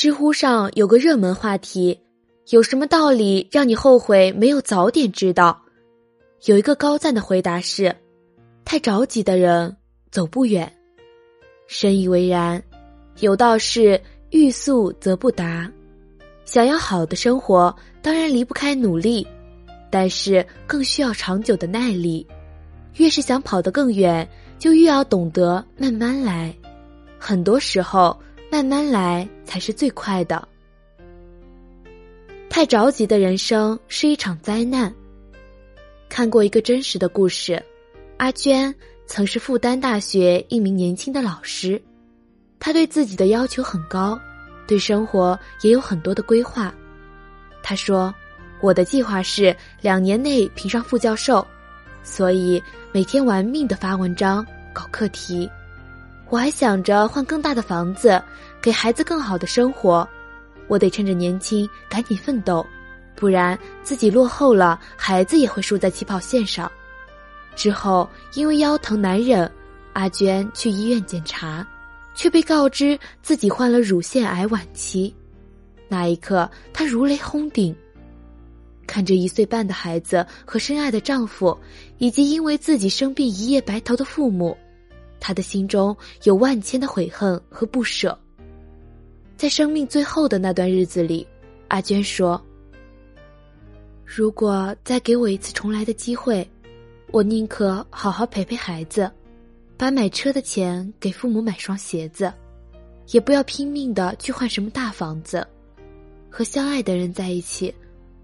知乎上有个热门话题：有什么道理让你后悔没有早点知道？有一个高赞的回答是：太着急的人走不远。深以为然。有道是：欲速则不达。想要好的生活，当然离不开努力，但是更需要长久的耐力。越是想跑得更远，就越要懂得慢慢来。很多时候，慢慢来才是最快的。太着急的人生是一场灾难。看过一个真实的故事，阿娟曾是复旦大学一名年轻的老师，她对自己的要求很高，对生活也有很多的规划。她说：“我的计划是两年内评上副教授，所以每天玩命的发文章、搞课题。我还想着换更大的房子，给孩子更好的生活。我得趁着年轻赶紧奋斗。”不然自己落后了，孩子也会输在起跑线上。之后因为腰疼难忍，阿娟去医院检查，却被告知自己患了乳腺癌晚期。那一刻，她如雷轰顶。看着一岁半的孩子和深爱的丈夫，以及因为自己生病一夜白头的父母，他的心中有万千的悔恨和不舍。在生命最后的那段日子里，阿娟说。如果再给我一次重来的机会，我宁可好好陪陪孩子，把买车的钱给父母买双鞋子，也不要拼命的去换什么大房子。和相爱的人在一起，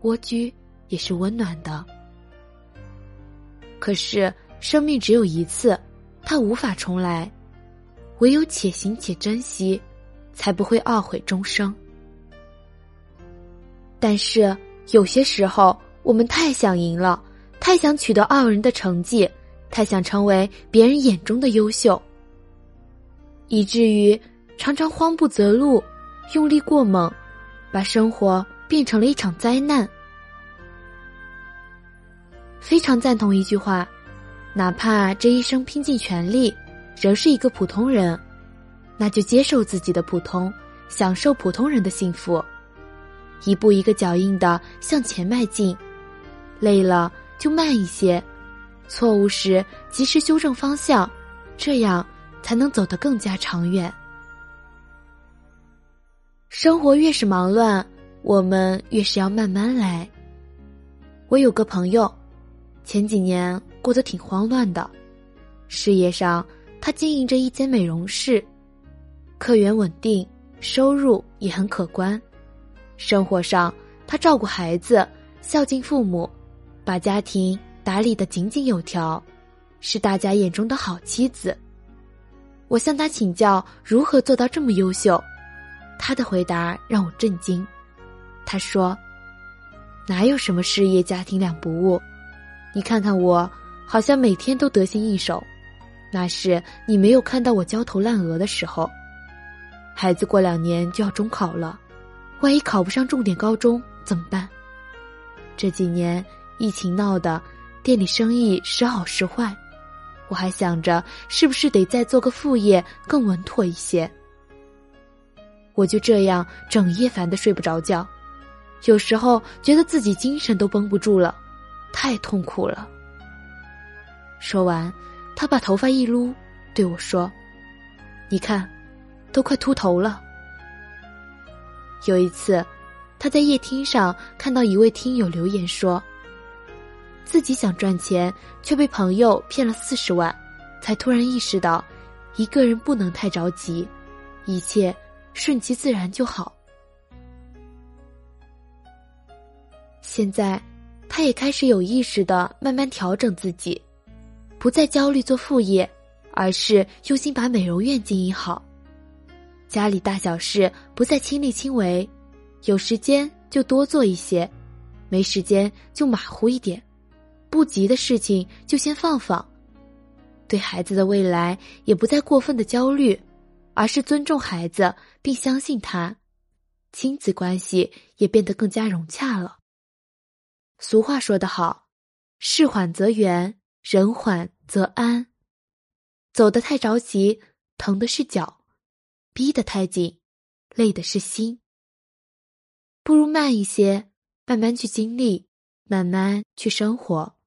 蜗居也是温暖的。可是生命只有一次，它无法重来，唯有且行且珍惜，才不会懊悔终生。但是。有些时候，我们太想赢了，太想取得傲人的成绩，太想成为别人眼中的优秀，以至于常常慌不择路，用力过猛，把生活变成了一场灾难。非常赞同一句话：哪怕这一生拼尽全力，仍是一个普通人，那就接受自己的普通，享受普通人的幸福。一步一个脚印的向前迈进，累了就慢一些，错误时及时修正方向，这样才能走得更加长远。生活越是忙乱，我们越是要慢慢来。我有个朋友，前几年过得挺慌乱的，事业上他经营着一间美容室，客源稳定，收入也很可观。生活上，他照顾孩子，孝敬父母，把家庭打理得井井有条，是大家眼中的好妻子。我向他请教如何做到这么优秀，他的回答让我震惊。他说：“哪有什么事业家庭两不误？你看看我，好像每天都得心应手，那是你没有看到我焦头烂额的时候。孩子过两年就要中考了。”万一考不上重点高中怎么办？这几年疫情闹的，店里生意时好时坏，我还想着是不是得再做个副业更稳妥一些。我就这样整夜烦的睡不着觉，有时候觉得自己精神都绷不住了，太痛苦了。说完，他把头发一撸，对我说：“你看，都快秃头了。”有一次，他在夜听上看到一位听友留言说：“自己想赚钱，却被朋友骗了四十万，才突然意识到，一个人不能太着急，一切顺其自然就好。”现在，他也开始有意识的慢慢调整自己，不再焦虑做副业，而是用心把美容院经营好。家里大小事不再亲力亲为，有时间就多做一些，没时间就马虎一点，不急的事情就先放放。对孩子的未来也不再过分的焦虑，而是尊重孩子并相信他，亲子关系也变得更加融洽了。俗话说得好，事缓则圆，人缓则安。走得太着急，疼的是脚。逼得太紧，累的是心。不如慢一些，慢慢去经历，慢慢去生活。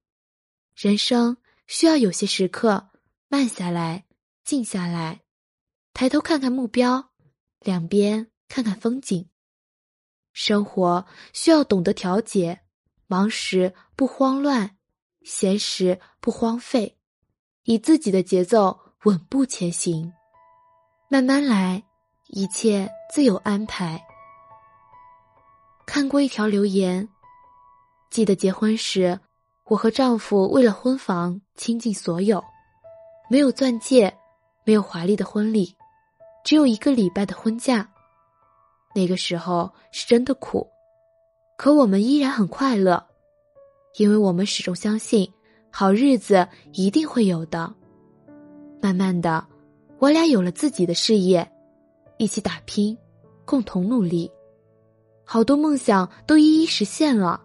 人生需要有些时刻慢下来，静下来，抬头看看目标，两边看看风景。生活需要懂得调节，忙时不慌乱，闲时不荒废，以自己的节奏稳步前行，慢慢来，一切自有安排。看过一条留言，记得结婚时，我和丈夫为了婚房倾尽所有，没有钻戒，没有华丽的婚礼，只有一个礼拜的婚假。那个时候是真的苦，可我们依然很快乐，因为我们始终相信好日子一定会有的。慢慢的，我俩有了自己的事业，一起打拼，共同努力。好多梦想都一一实现了，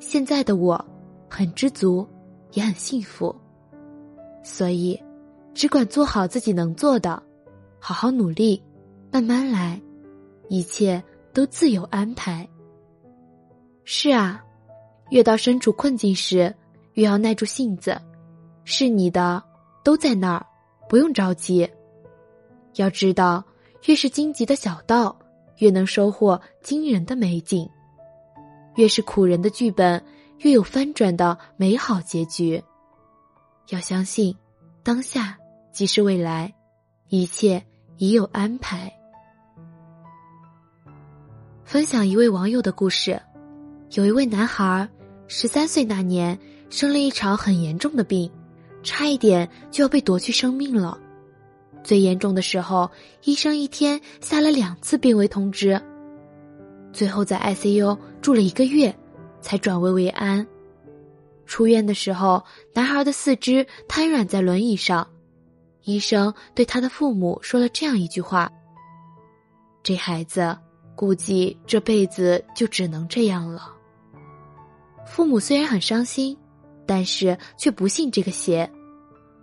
现在的我很知足，也很幸福。所以，只管做好自己能做的，好好努力，慢慢来，一切都自有安排。是啊，越到身处困境时，越要耐住性子。是你的，都在那儿，不用着急。要知道，越是荆棘的小道。越能收获惊人的美景，越是苦人的剧本，越有翻转的美好结局。要相信，当下即是未来，一切已有安排。分享一位网友的故事：有一位男孩，十三岁那年生了一场很严重的病，差一点就要被夺去生命了。最严重的时候，医生一天下了两次病危通知。最后在 ICU 住了一个月，才转危为安。出院的时候，男孩的四肢瘫软在轮椅上，医生对他的父母说了这样一句话：“这孩子估计这辈子就只能这样了。”父母虽然很伤心，但是却不信这个邪，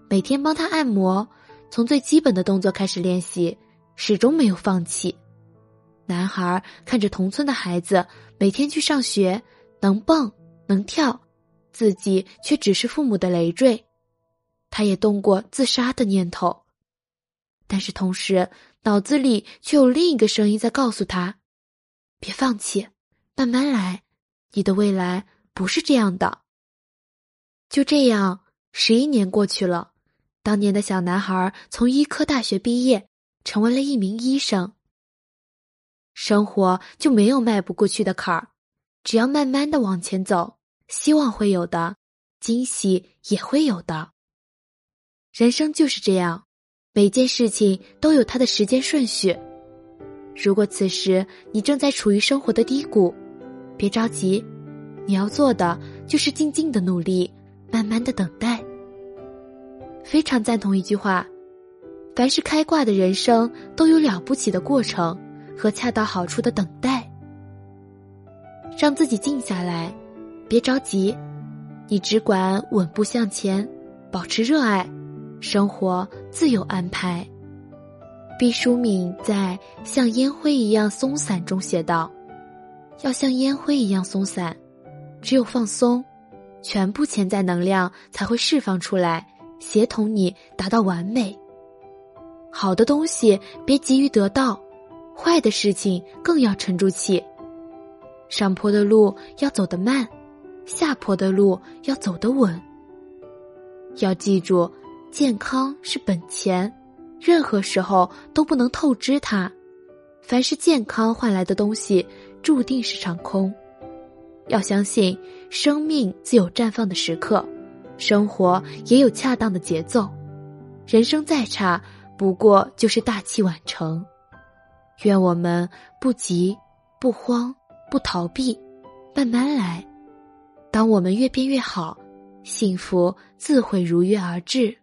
每天帮他按摩。从最基本的动作开始练习，始终没有放弃。男孩看着同村的孩子每天去上学，能蹦能跳，自己却只是父母的累赘。他也动过自杀的念头，但是同时脑子里却有另一个声音在告诉他：“别放弃，慢慢来，你的未来不是这样的。”就这样，十一年过去了。当年的小男孩从医科大学毕业，成为了一名医生。生活就没有迈不过去的坎儿，只要慢慢的往前走，希望会有的，惊喜也会有的。人生就是这样，每件事情都有它的时间顺序。如果此时你正在处于生活的低谷，别着急，你要做的就是静静的努力，慢慢的等待。非常赞同一句话：凡是开挂的人生，都有了不起的过程和恰到好处的等待。让自己静下来，别着急，你只管稳步向前，保持热爱，生活自有安排。毕淑敏在《像烟灰一样松散》中写道：“要像烟灰一样松散，只有放松，全部潜在能量才会释放出来。”协同你达到完美。好的东西别急于得到，坏的事情更要沉住气。上坡的路要走得慢，下坡的路要走得稳。要记住，健康是本钱，任何时候都不能透支它。凡是健康换来的东西，注定是场空。要相信，生命自有绽放的时刻。生活也有恰当的节奏，人生再差，不过就是大器晚成。愿我们不急、不慌、不逃避，慢慢来。当我们越变越好，幸福自会如约而至。